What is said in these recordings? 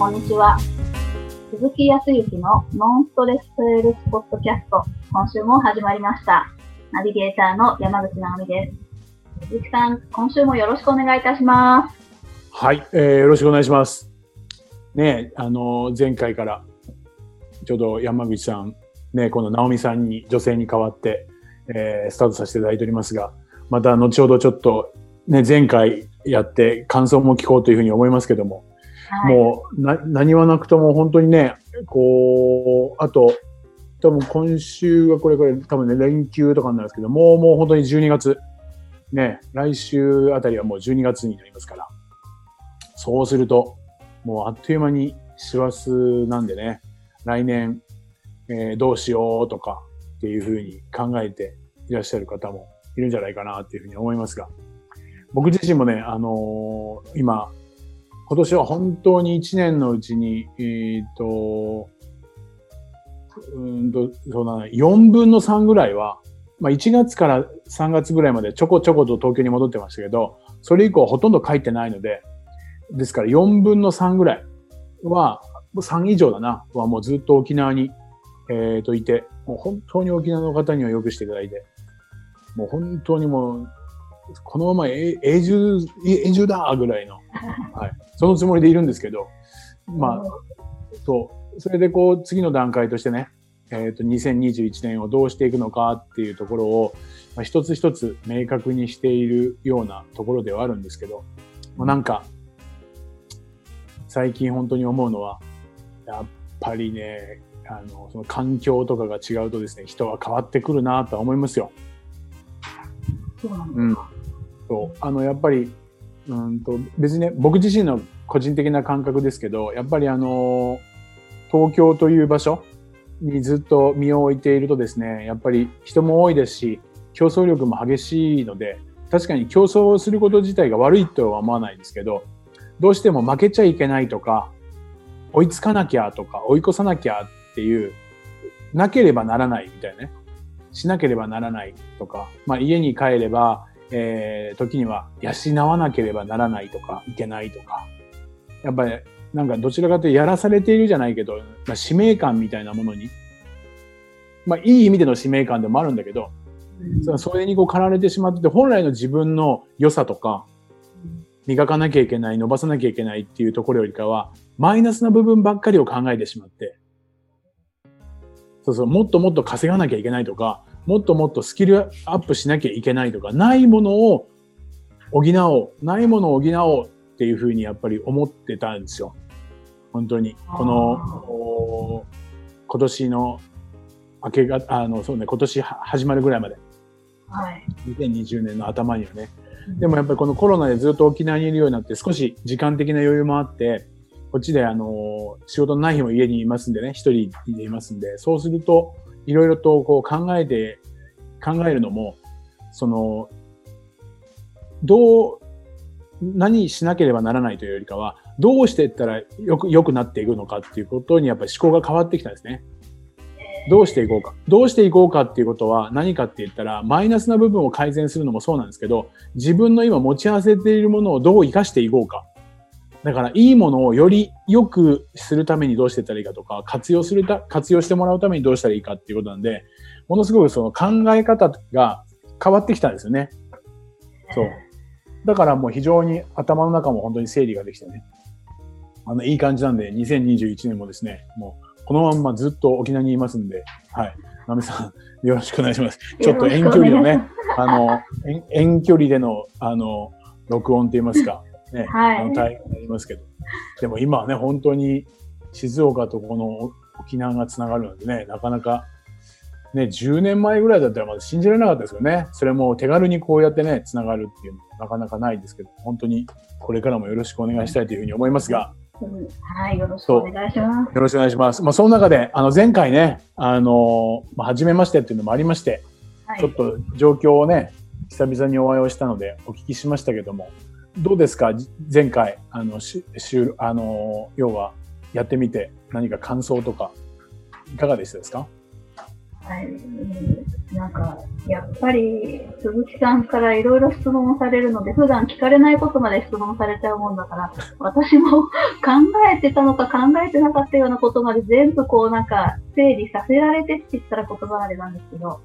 こんにちは。鈴木康之のノンストレスセールスポットキャスト、今週も始まりました。ナビゲーターの山口直美です。鈴木さん、今週もよろしくお願いいたします。はい、えーよろしくお願いします。ねえあの前回からちょうど山口さん、ね、この直美さんに女性に代わって、えースタートさせていただいておりますが、また後ほどちょっと、ね、前回やって感想も聞こうというふうに思いますけども、もうな何はなくとも本当にね、こう、あと、多分今週はこれこれ多分ね、連休とかになるんですけど、もうもう本当に12月、ね、来週あたりはもう12月になりますから、そうすると、もうあっという間に師走なんでね、来年、えーどうしようとかっていうふうに考えていらっしゃる方もいるんじゃないかなっていうふうに思いますが、僕自身もね、あのー今、今年は本当に1年のうちに、えっ、と、うんと、そうだね、4分の3ぐらいは、まあ1月から3月ぐらいまでちょこちょこと東京に戻ってましたけど、それ以降ほとんど帰ってないので、ですから4分の3ぐらいは、3以上だな、はもうずっと沖縄に、えっ、といて、もう本当に沖縄の方にはよくしていただいて、もう本当にもう、このまま永住、永住だぐらいの、はい、そのつもりでいるんですけど、まあ、そう、それでこう、次の段階としてね、えっ、と、2021年をどうしていくのかっていうところを、まあ、一つ一つ明確にしているようなところではあるんですけど、もうなんか、最近本当に思うのは、やっぱりね、あの、その環境とかが違うとですね、人は変わってくるなとは思いますよ。そうなんうん。そう。あの、やっぱり、うんと、別にね、僕自身の個人的な感覚ですけど、やっぱりあの、東京という場所にずっと身を置いているとですね、やっぱり人も多いですし、競争力も激しいので、確かに競争すること自体が悪いとは思わないですけど、どうしても負けちゃいけないとか、追いつかなきゃとか、追い越さなきゃっていう、なければならないみたいなね。しなければならないとか、まあ家に帰れば、えー、時には養わなければならないとか、いけないとか。やっぱり、なんかどちらかというとやらされているじゃないけど、まあ、使命感みたいなものに、まあいい意味での使命感でもあるんだけど、そそれにこう駆られてしまってて、本来の自分の良さとか、磨かなきゃいけない、伸ばさなきゃいけないっていうところよりかは、マイナスな部分ばっかりを考えてしまって、そうそう、もっともっと稼がなきゃいけないとか、もっともっとスキルアップしなきゃいけないとか、ないものを補おう、ないものを補おうっていうふうにやっぱり思ってたんですよ。本当に。この、お今年の明けが、あの、そうね、今年は始まるぐらいまで。はい。2020年の頭にはね。でもやっぱりこのコロナでずっと沖縄にいるようになって少し時間的な余裕もあって、こっちであの、仕事のない日も家にいますんでね、一人でいますんで、そうすると、いろいろとこう考えて、考えるのも、その、どう、何しなければならないというよりかは、どうしていったらよく、良くなっていくのかっていうことにやっぱり思考が変わってきたんですね。どうしていこうか。どうしていこうかっていうことは何かって言ったら、マイナスな部分を改善するのもそうなんですけど、自分の今持ち合わせているものをどう活かしていこうか。だから、いいものをより良くするためにどうしてたらいいかとか、活用するた、活用してもらうためにどうしたらいいかっていうことなんで、ものすごくその考え方が変わってきたんですよね。そう。だからもう非常に頭の中も本当に整理ができてね。あの、いい感じなんで、2021年もですね、もう、このまんまずっと沖縄にいますんで、はい。ナミさん、よろしくお願いします。ちょっと遠距離のね、あの、遠距離での、あの、録音って言いますか、ね、はいあの大変になりますけど。でも今はね、本当に静岡とこの沖縄がつながるのでね、なかなか、ね、10年前ぐらいだったらまだ信じられなかったですよね。それも手軽にこうやってね、つながるっていうのはなかなかないですけど、本当にこれからもよろしくお願いしたいというふうに思いますが、うんはい、よろしくお願いします。よろしくお願いします。まあ、その中で、あの、前回ね、あの、まあ、初めましてっていうのもありまして、はいちょっと状況をね、久々にお会いをしたのでお聞きしましたけども、どうですか？前回、あの、し、しあの、要は、やってみて、何か感想とか、いかがでしたですか？はい。なんか、やっぱり、鈴木さんからいろいろ質問されるので、普段聞かれないことまで質問されちゃうもんだから、私も 考えてたのか考えてなかったようなことまで全部こうなんか整理させられてって言ったら言葉あれなんですけど、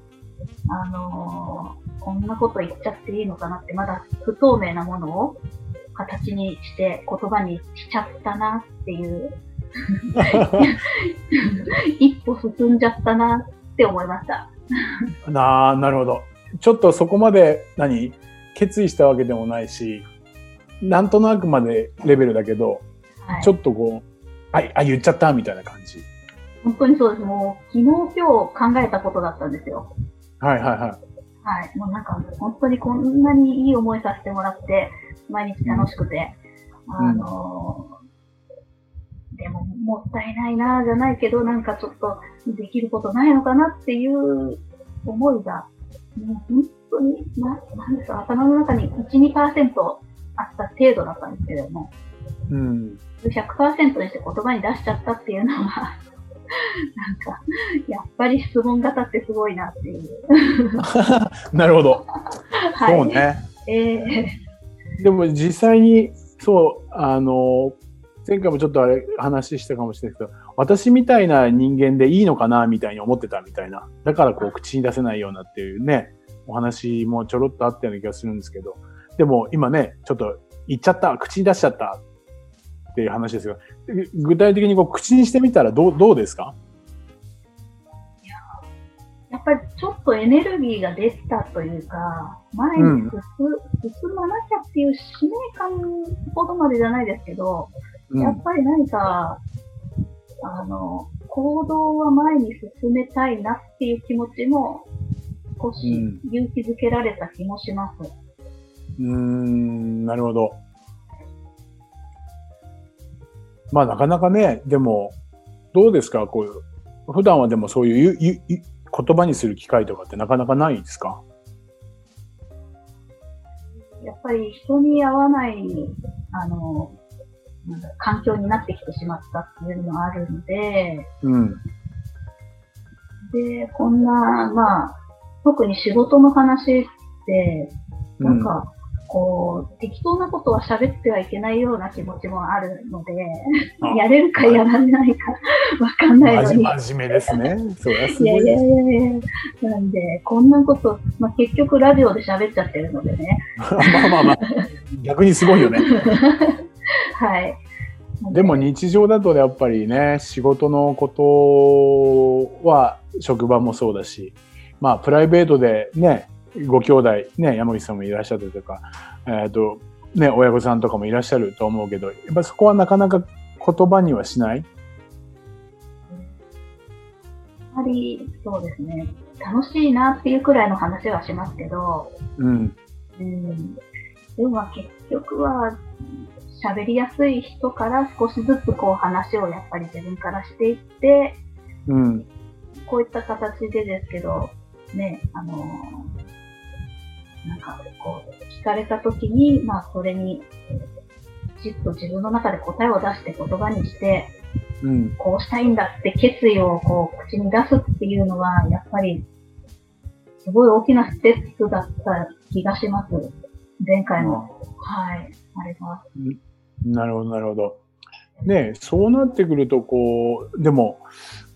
あのーこんなこと言っちゃっていいのかなって、まだ不透明なものを形にして言葉にしちゃったなっていう、一歩進んじゃったなって思いました。なあ、なるほど。ちょっとそこまで、何？決意したわけでもないし、なんとなくまでレベルだけど、はい、ちょっとこう、あ、あ言っちゃったみたいな感じ。本当にそうです。もう、昨日今日考えたことだったんですよ。はいはいはい。はい。もうなんか、本当にこんなにいい思いさせてもらって、毎日楽しくて、うんあのーでも、もったいないなじゃないけど、なんかちょっとできることないのかなっていう思いが、もう本当に、な、なんですか、頭の中に1、2%あった程度だったんですけれども、うん。100%にして言葉に出しちゃったっていうのは、なんか、やっぱり質問型ってすごいなっていう。なるほど。はい。そうね。ええでも実際に、そう、あの、前回もちょっとあれ話したかもしれないけど、私みたいな人間でいいのかなみたいに思ってたみたいな。だからこう口に出せないようなっていうね、お話もちょろっとあったような気がするんですけど、でも今ね、ちょっと言っちゃった、口に出しちゃったっていう話ですが、具体的にこう口にしてみたらどう、どうですか？やっぱりちょっとエネルギーが出たというか、前に進,、進まなきゃっていう使命感ほどまでじゃないですけど、うん。やっぱり何か、あの、行動は前に進めたいなっていう気持ちも少しうん。勇気づけられた気もします。うーん、なるほど。まあなかなかね、でも、どうですか？こういう、普段はでもそういうゆゆゆ言葉にする機会とかってなかなかないですか？やっぱり人に合わない、あの、なんだ環境になってきてしまったっていうのがあるので、うん。で、こんな、まあ、特に仕事の話って、なんか、こう、適当なことは喋ってはいけないような気持ちもあるのであ、やれるかやらないかわかんないのに。真真面目ですね。そりゃすいやいやごいです。いやいや。なんで、こんなこと、まあ、結局ラジオで喋っちゃってるのでね。まあまあまあ、逆にすごいよね。はい。でも日常だとやっぱりね、仕事のことは職場もそうだし、まあプライベートでね、ご兄弟、ね、山口さんもいらっしゃったりとか、えっ、と、ね、親御さんとかもいらっしゃると思うけど、やっぱそこはなかなか言葉にはしない？やはり、そうですね。楽しいなっていうくらいの話はしますけど、うん。うん。でもまあ結局は、喋りやすい人から少しずつこう話をやっぱり自分からしていって、うん。こういった形でですけど、ね、あのなんかこう、聞かれたときに、まあそれに、きちっと自分の中で答えを出して言葉にして、うん。こうしたいんだって決意をこう口に出すっていうのは、やっぱり、すごい大きなステップだった気がします。前回の。はい。あれが。なるほど、なるほど。ねそうなってくると、こう、でも、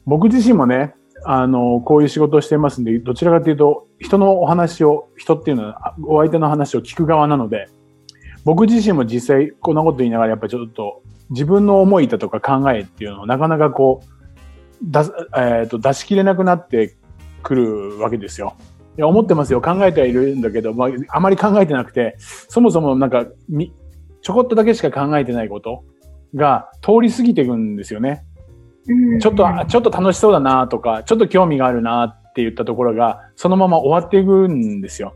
僕自身もね、あの、こういう仕事をしていますんで、どちらかというと、人のお話を、人っていうのは、お相手の話を聞く側なので、僕自身も実際こんなこと言いながら、やっぱりちょっと自分の思いだとか考えっていうのをなかなかこう、出す、えっ、と、出し切れなくなってくるわけですよ。いや、思ってますよ。考えてはいるんだけど、まあ、あまり考えてなくて、そもそもなんか、み、ちょこっとだけしか考えてないことが通り過ぎていくんですよね。ちょっと、ちょっと楽しそうだなとか、ちょっと興味があるなって言ったところが、そのまま終わっていくんですよ。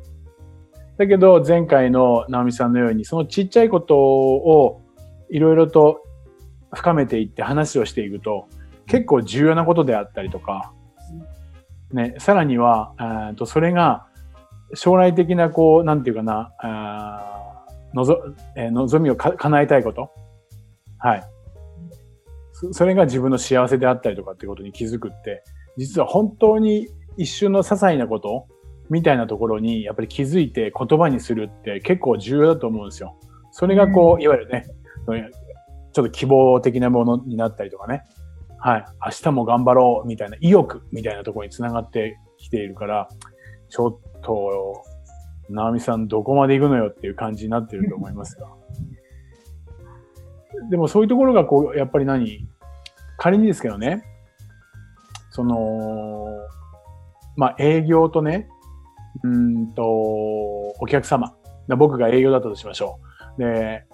だけど、前回の直美さんのように、そのちっちゃいことをいろいろと深めていって話をしていくと、結構重要なことであったりとか、ね、さらには、えーとそれが将来的な、こう、なんていうかな、あのぞ、え望みをか叶えたいこと。はい。そそれが自分の幸せであったりとかっていうことに気づくって、実は本当に一瞬の些細なことみたいなところにやっぱり気づいて言葉にするって結構重要だと思うんですよ。それがこう、いわゆるね、ちょっと希望的なものになったりとかね。はい。明日も頑張ろうみたいな意欲みたいなところにつながってきているから、ちょっと、直美さんどこまで行くのよっていう感じになってると思いますが。でもそういうところがこう、やっぱり何？仮にですけどね、その、まあ営業とね、うんと、お客様。僕が営業だったとしましょう。で、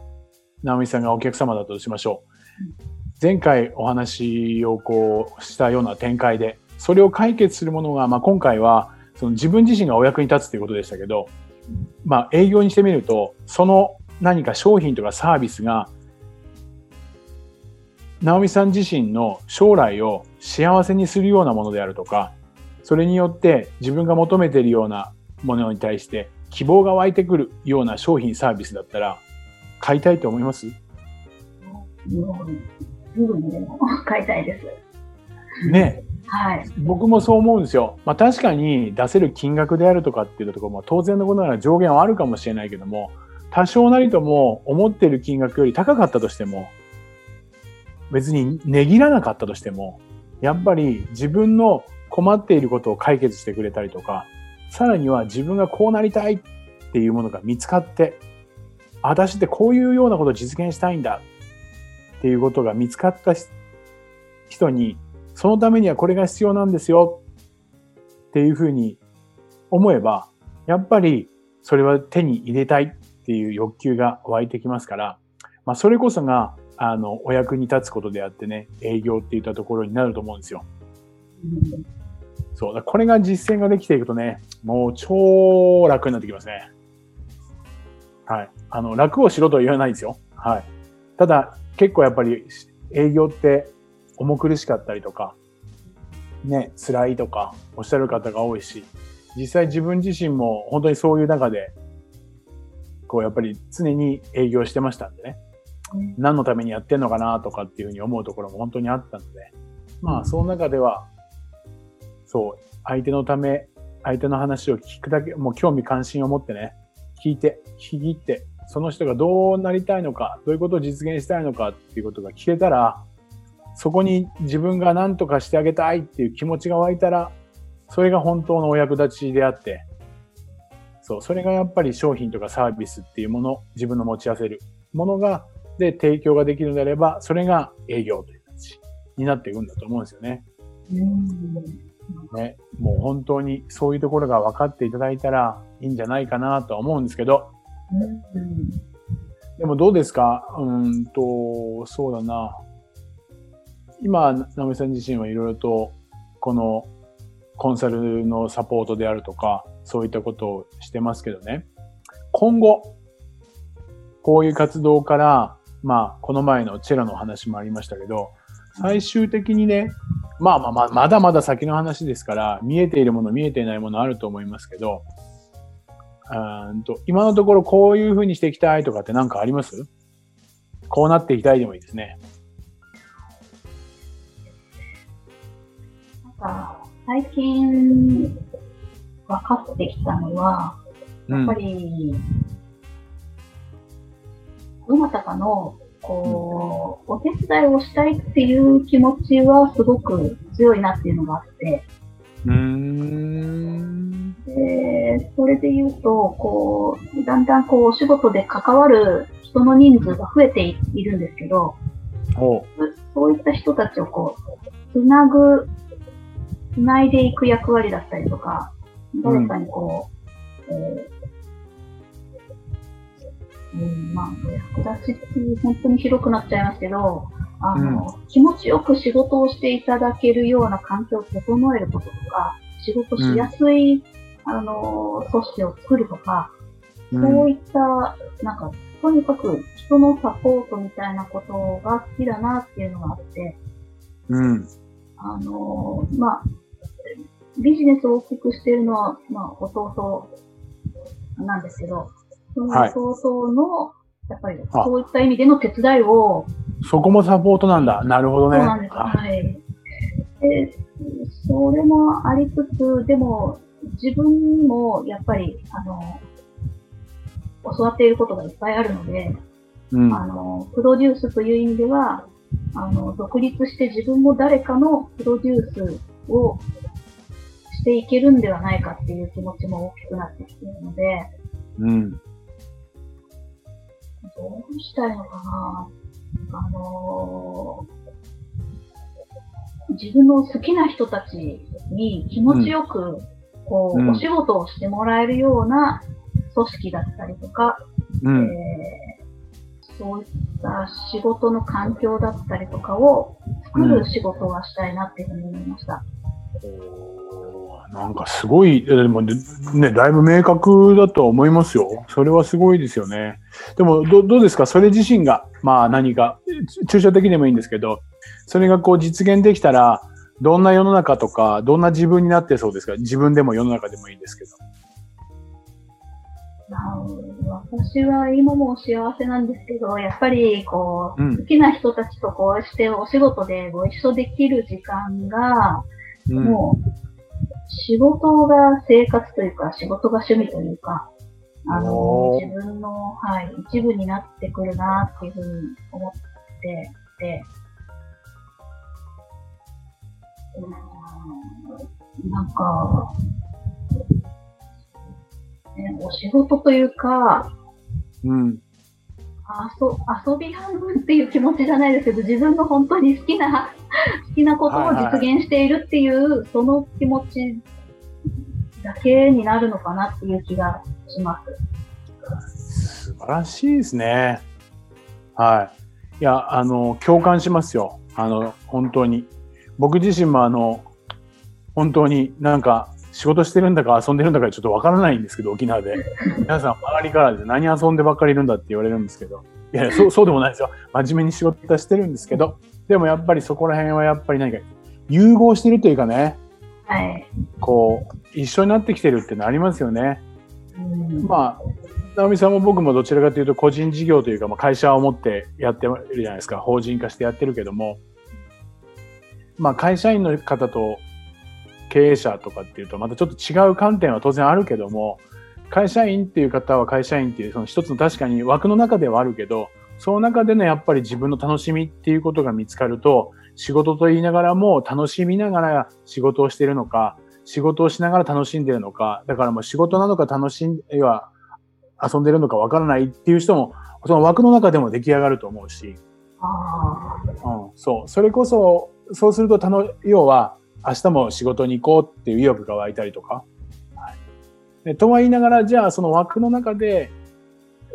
直美さんがお客様だったとしましょう。前回お話をこうしたような展開で、それを解決するものが、まあ、今回はその自分自身がお役に立つということでしたけど、まあ、営業にしてみると、その何か商品とかサービスが、直美さん自身の将来を幸せにするようなものであるとか、それによって自分が求めているようなものに対して希望が湧いてくるような商品サービスだったら買いたいと思います？買いたいです。ねはい。僕もそう思うんですよ。まあ確かに出せる金額であるとかっていうところも当然のことなら上限はあるかもしれないけども、多少なりとも思ってる金額より高かったとしても、別に値切らなかったとしても、やっぱり自分の困っていることを解決してくれたりとか、さらには自分がこうなりたいっていうものが見つかって、私ってこういうようなことを実現したいんだっていうことが見つかった人に、そのためにはこれが必要なんですよっていうふうに思えば、やっぱりそれは手に入れたいっていう欲求が湧いてきますから、まあ、それこそが、あの、お役に立つことであってね、営業っていったところになると思うんですよ。そう。これが実践ができていくとね、もう超楽になってきますね。はい。あの、楽をしろとは言わないですよ。はい。ただ、結構やっぱり営業って重苦しかったりとか、ね、辛いとかおっしゃる方が多いし、実際自分自身も本当にそういう中で、こうやっぱり常に営業してましたんでね。何のためにやってんのかなとかっていうふうに思うところも本当にあったので、まあその中では、そう、相手のため、相手の話を聞くだけ、もう興味関心を持ってね、聞いて、聞き入って、その人がどうなりたいのか、どういうことを実現したいのかっていうことが聞けたら、そこに自分が何とかしてあげたいっていう気持ちが湧いたら、それが本当のお役立ちであって、そう、それがやっぱり商品とかサービスっていうもの、自分の持ち合わせるものが、で提供ができるのであれば、それが営業という形になっていくんだと思うんですよね。ね、もう本当にそういうところが分かっていただいたらいいんじゃないかなと思うんですけど、でもどうですか？うんと、そうだな。今、直美さん自身はいろいろと、このコンサルのサポートであるとか、そういったことをしてますけどね。今後、こういう活動から、まあ、この前のチェラの話もありましたけど、最終的にね、まあまあまあ、まだまだ先の話ですから、見えているもの、見えていないものあると思いますけど、うんと今のところこういうふうにしていきたいとかって何かあります？こうなっていきたいでもいいですね。なんか、最近分かってきたのは、やっぱり、どなたかの、こう、お手伝いをしたいっていう気持ちはすごく強いなっていうのがあって、うん。で、それで言うと、こう、だんだんこう、お仕事で関わる人の人数が増えているんですけど、そういった人たちをこう、つなぐ、つないでいく役割だったりとか、誰かにこう、うん、えー、うん、まあ、役立ちって本当に広くなっちゃいますけど、あの、うん、気持ちよく仕事をしていただけるような環境を整えることとか、仕事しやすい、うん、あの、組織を作るとか、そういった、なんか、とにかく人のサポートみたいなことが好きだなっていうのがあって、うん。あの、まあ、ビジネスを大きくしているのは、まあ、弟なんですけど、その弟の、やっぱり、そういった意味での手伝いを、そこもサポートなんだ。なるほどね。そうなんです。はい。で、それもありつつ、でも、自分にもやっぱり、あの、教わっていることがいっぱいあるので、うん。あの、プロデュースという意味では、あの、独立して自分も誰かのプロデュースをしていけるんではないかっていう気持ちも大きくなってきているので、うん。どうしたいのかなあの自分の好きな人たちに気持ちよく、こう、うんお仕事をしてもらえるような組織だったりとか、うん。えーそういった仕事の環境だったりとかを作る仕事がしたいなっていうふうに思いました。おーなんかすごい、えでもね、ねだいぶ明確だと思いますよ。それはすごいですよね。でも、どどうですか？それ自身が、まあ何か、ち抽象的でもいいんですけど、それがこう実現できたら、どんな世の中とか、どんな自分になってそうですか？自分でも世の中でもいいんですけど。まあ私は今も幸せなんですけど、やっぱりこう、うん好きな人たちとこうしてお仕事でご一緒できる時間が、うん。もう、仕事が生活というか、仕事が趣味というか、あの自分の、はい、一部になってくるなっていうふうに思ってて、うんなんか、ね、お仕事というか、うん。遊遊び半分っていう気持ちじゃないですけど、自分の本当に好きな、好きなことを実現しているっていう、その気持ちだけになるのかなっていう気がします。素晴らしいですね。はい。いや、あの、共感しますよ。あの、本当に。僕自身もあの、本当になんか仕事してるんだか遊んでるんだかちょっとわからないんですけど、沖縄で。皆さん周りからで何遊んでばっかりいるんだって言われるんですけど。いやいや、そう、そうでもないですよ。真面目に仕事はしてるんですけど。でもやっぱりそこら辺はやっぱり何か融合してるというかね、はい。こう、一緒になってきてるっていうのありますよね。うんまあ、直美さんも僕もどちらかというと個人事業というか、まあ、会社を持ってやってるじゃないですか。法人化してやってるけども、まあ会社員の方と経営者とかっていうとまたちょっと違う観点は当然あるけども、会社員っていう方は会社員っていうその一つの確かに枠の中ではあるけど、その中でのやっぱり自分の楽しみっていうことが見つかると、仕事と言いながらも楽しみながら仕事をしているのか、仕事をしながら楽しんでるのか、だからもう仕事なのか楽しんでは遊んでるのかわからないっていう人も、その枠の中でも出来上がると思うし、あうん、そう。それこそ、そうすると、要は、明日も仕事に行こうっていう意欲が湧いたりとか。はい、とは言いながら、じゃあその枠の中で、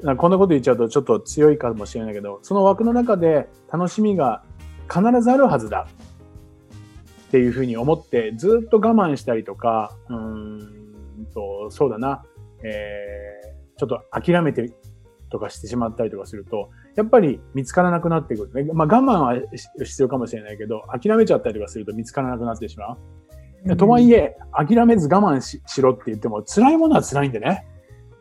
なこんなこと言っちゃうとちょっと強いかもしれないけど、その枠の中で楽しみが必ずあるはずだ。っていうふうに思って、ずっと我慢したりとか、うんと、そうだな、えー、ちょっと諦めてとかしてしまったりとかすると、やっぱり見つからなくなってくる、ね。まあ我慢は必要かもしれないけど、諦めちゃったりとかすると見つからなくなってしまう。あ。とはいえ、諦めず我慢ししろって言っても、辛いものは辛いんでね。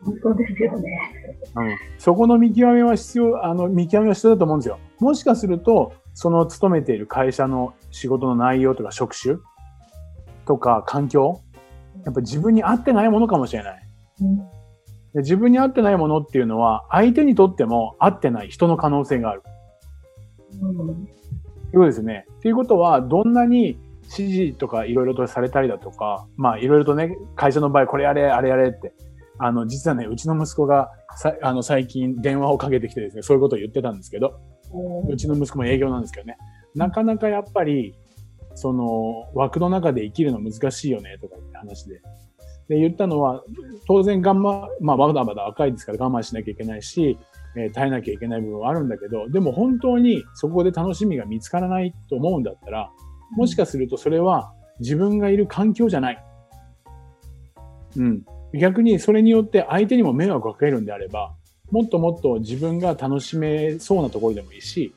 本当ですよね。うん。そこの見極めは必要、あの、見極めは必要だと思うんですよ。もしかすると、その勤めている会社の仕事の内容とか職種とか環境、やっぱ自分に合ってないものかもしれない。うんで自分に合ってないものっていうのは、相手にとっても合ってない人の可能性がある。うんということですね。ということは、どんなに指示とかいろいろとされたりだとか、まあいろいろとね、会社の場合これやれ、あれやれって、あの、実はね、うちの息子がさあの最近電話をかけてきてですね、そういうことを言ってたんですけど、うちの息子も営業なんですけどね、なかなかやっぱり、その枠の中で生きるの難しいよねとかって話で。で、言ったのは、当然我慢、まあまだまだ若いですから我慢しなきゃいけないし、えー耐えなきゃいけない部分はあるんだけど、でも本当にそこで楽しみが見つからないと思うんだったら、もしかするとそれは自分がいる環境じゃない。うん。逆にそれによって相手にも迷惑をかけるんであれば、もっともっと自分が楽しめそうなところでもいいし、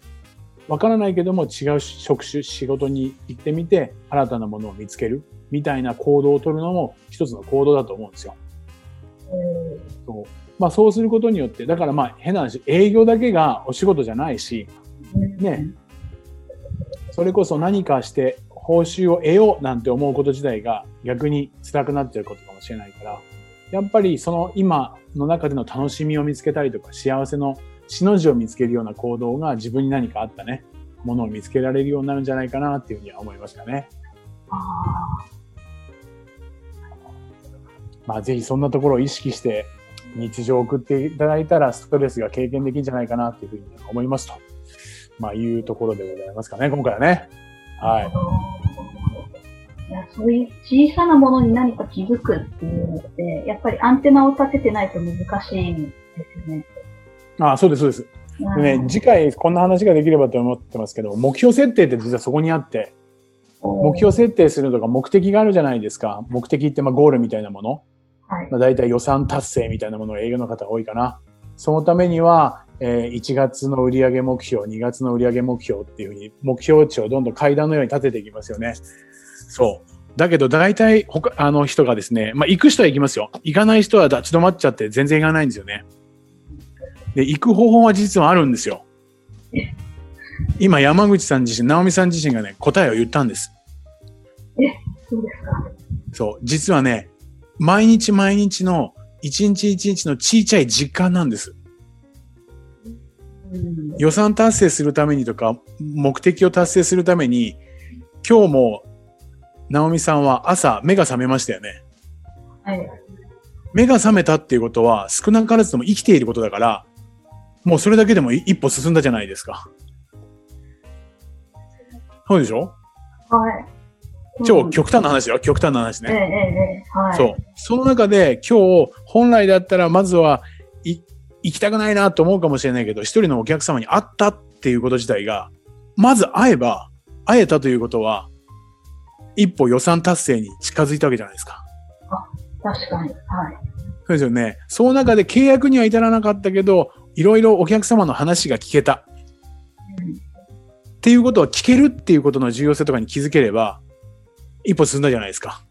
わからないけども違う職種、仕事に行ってみて新たなものを見つけるみたいな行動を取るのも一つの行動だと思うんですよ。そう。まあそうすることによって、だからまあ変な話、営業だけがお仕事じゃないし、ねそれこそ何かして報酬を得ようなんて思うこと自体が逆に辛くなっちゃうことかもしれないから、やっぱりその今の中での楽しみを見つけたりとか、幸せのしの字を見つけるような行動が自分に何かあったね、ものを見つけられるようになるんじゃないかなっていうふうには思いましたね。あまあぜひそんなところを意識して日常を送っていただいたらストレスが経験できるんじゃないかなっていうふうに思いますと。まあいうところでございますかね、今回はね。あ。はい。いやそういう小さなものに何か気づくっていうのって、やっぱりアンテナを立ててないと難しいんですよね。あそうです、そうです。うんでね、次回こんな話ができればと思ってますけど、目標設定って実はそこにあって、目標設定するとか目的があるじゃないですか。目的ってまあゴールみたいなもの。はい。まあ、大体予算達成みたいなものが営業の方が多いかな。そのためには、えー1月の売上目標、2月の売上目標っていうふうに目標値をどんどん階段のように立てていきますよね。そう。だけど大体他、あの人がですね、まあ行く人は行きますよ。行かない人は立ち止まっちゃって全然行かないんですよね。で、行く方法は実はあるんですよ。今山口さん自身、直美さん自身がね、答えを言ったんです。そうですか。そう。実はね、毎日毎日の一日一日のちいちゃい実感なんです。うん。予算達成するためにとか、目的を達成するために、今日も、直美さんは朝目が覚めましたよね。はい。目が覚めたっていうことは、少なからずとも生きていることだから、もうそれだけでも一歩進んだじゃないですか。そうでしょ？はい。超極端な話よ。極端な話ええ、えね。え、ええ、はい。そう。その中で今日、本来だったらまずはい行きたくないなと思うかもしれないけど、一人のお客様に会ったっていうこと自体が、まず会えば、会えたということは、一歩予算達成に近づいたわけじゃないですか。確かに。はい。そうですよね。その中で契約には至らなかったけど、いろいろお客様の話が聞けた。っていうことは聞けるっていうことの重要性とかに気づければ、一歩進んだじゃないですか。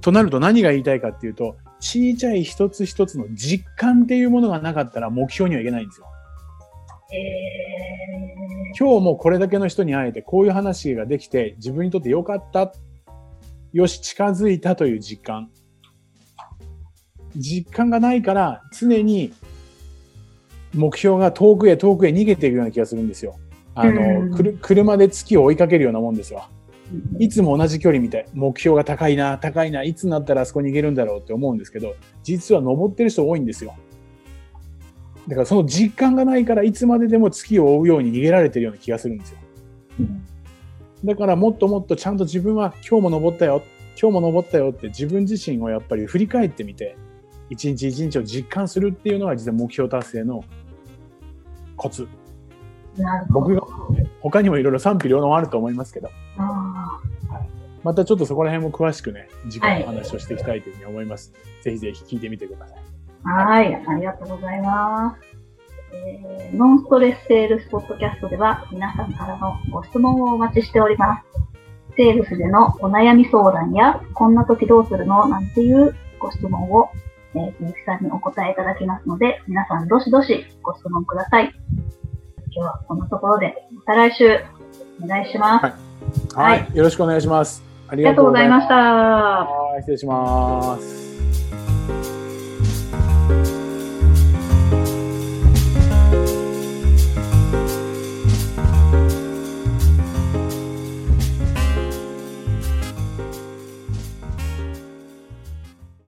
となると何が言いたいかっていうと、小さい一つ一つの実感っていうものがなかったら目標にはいけないんですよ。ええ今日もこれだけの人に会えて、こういう話ができて、自分にとって良かった。よし、近づいたという実感。実感がないから、常に目標が遠くへ遠くへ逃げていくような気がするんですよ。あうの、んくる車で月を追いかけるようなもんですわ。うんいつも同じ距離みたい。目標が高いな、高いな、いつになったらあそこに行けるんだろうって思うんですけど、実は登ってる人多いんですよ。だからその実感がないからいつまででも月を追うように逃げられてるような気がするんですよ。うんだからもっともっとちゃんと自分は今日も登ったよ、今日も登ったよって自分自身をやっぱり振り返ってみて、一日一日を実感するっていうのが実は目標達成のコツ。僕が、他にもいろいろ賛否両論あると思いますけど、あまたちょっとそこら辺も詳しくね、次回お話をしていきたいというふうに思います。ぜひぜひ聞いてみてください。ーはい。ありがとうございます。えーノンストレスセールスポッドキャストでは皆さんからのご質問をお待ちしております。セールスでのお悩み相談や、こんな時どうするの？なんていうご質問を、えー、鈴木さんにお答えいただきますので、皆さんどしどしご質問ください。今日はこんなところで、また来週お願いします。はいはいはい。よろしくお願いします。ありありがとうございました。はい、失礼します。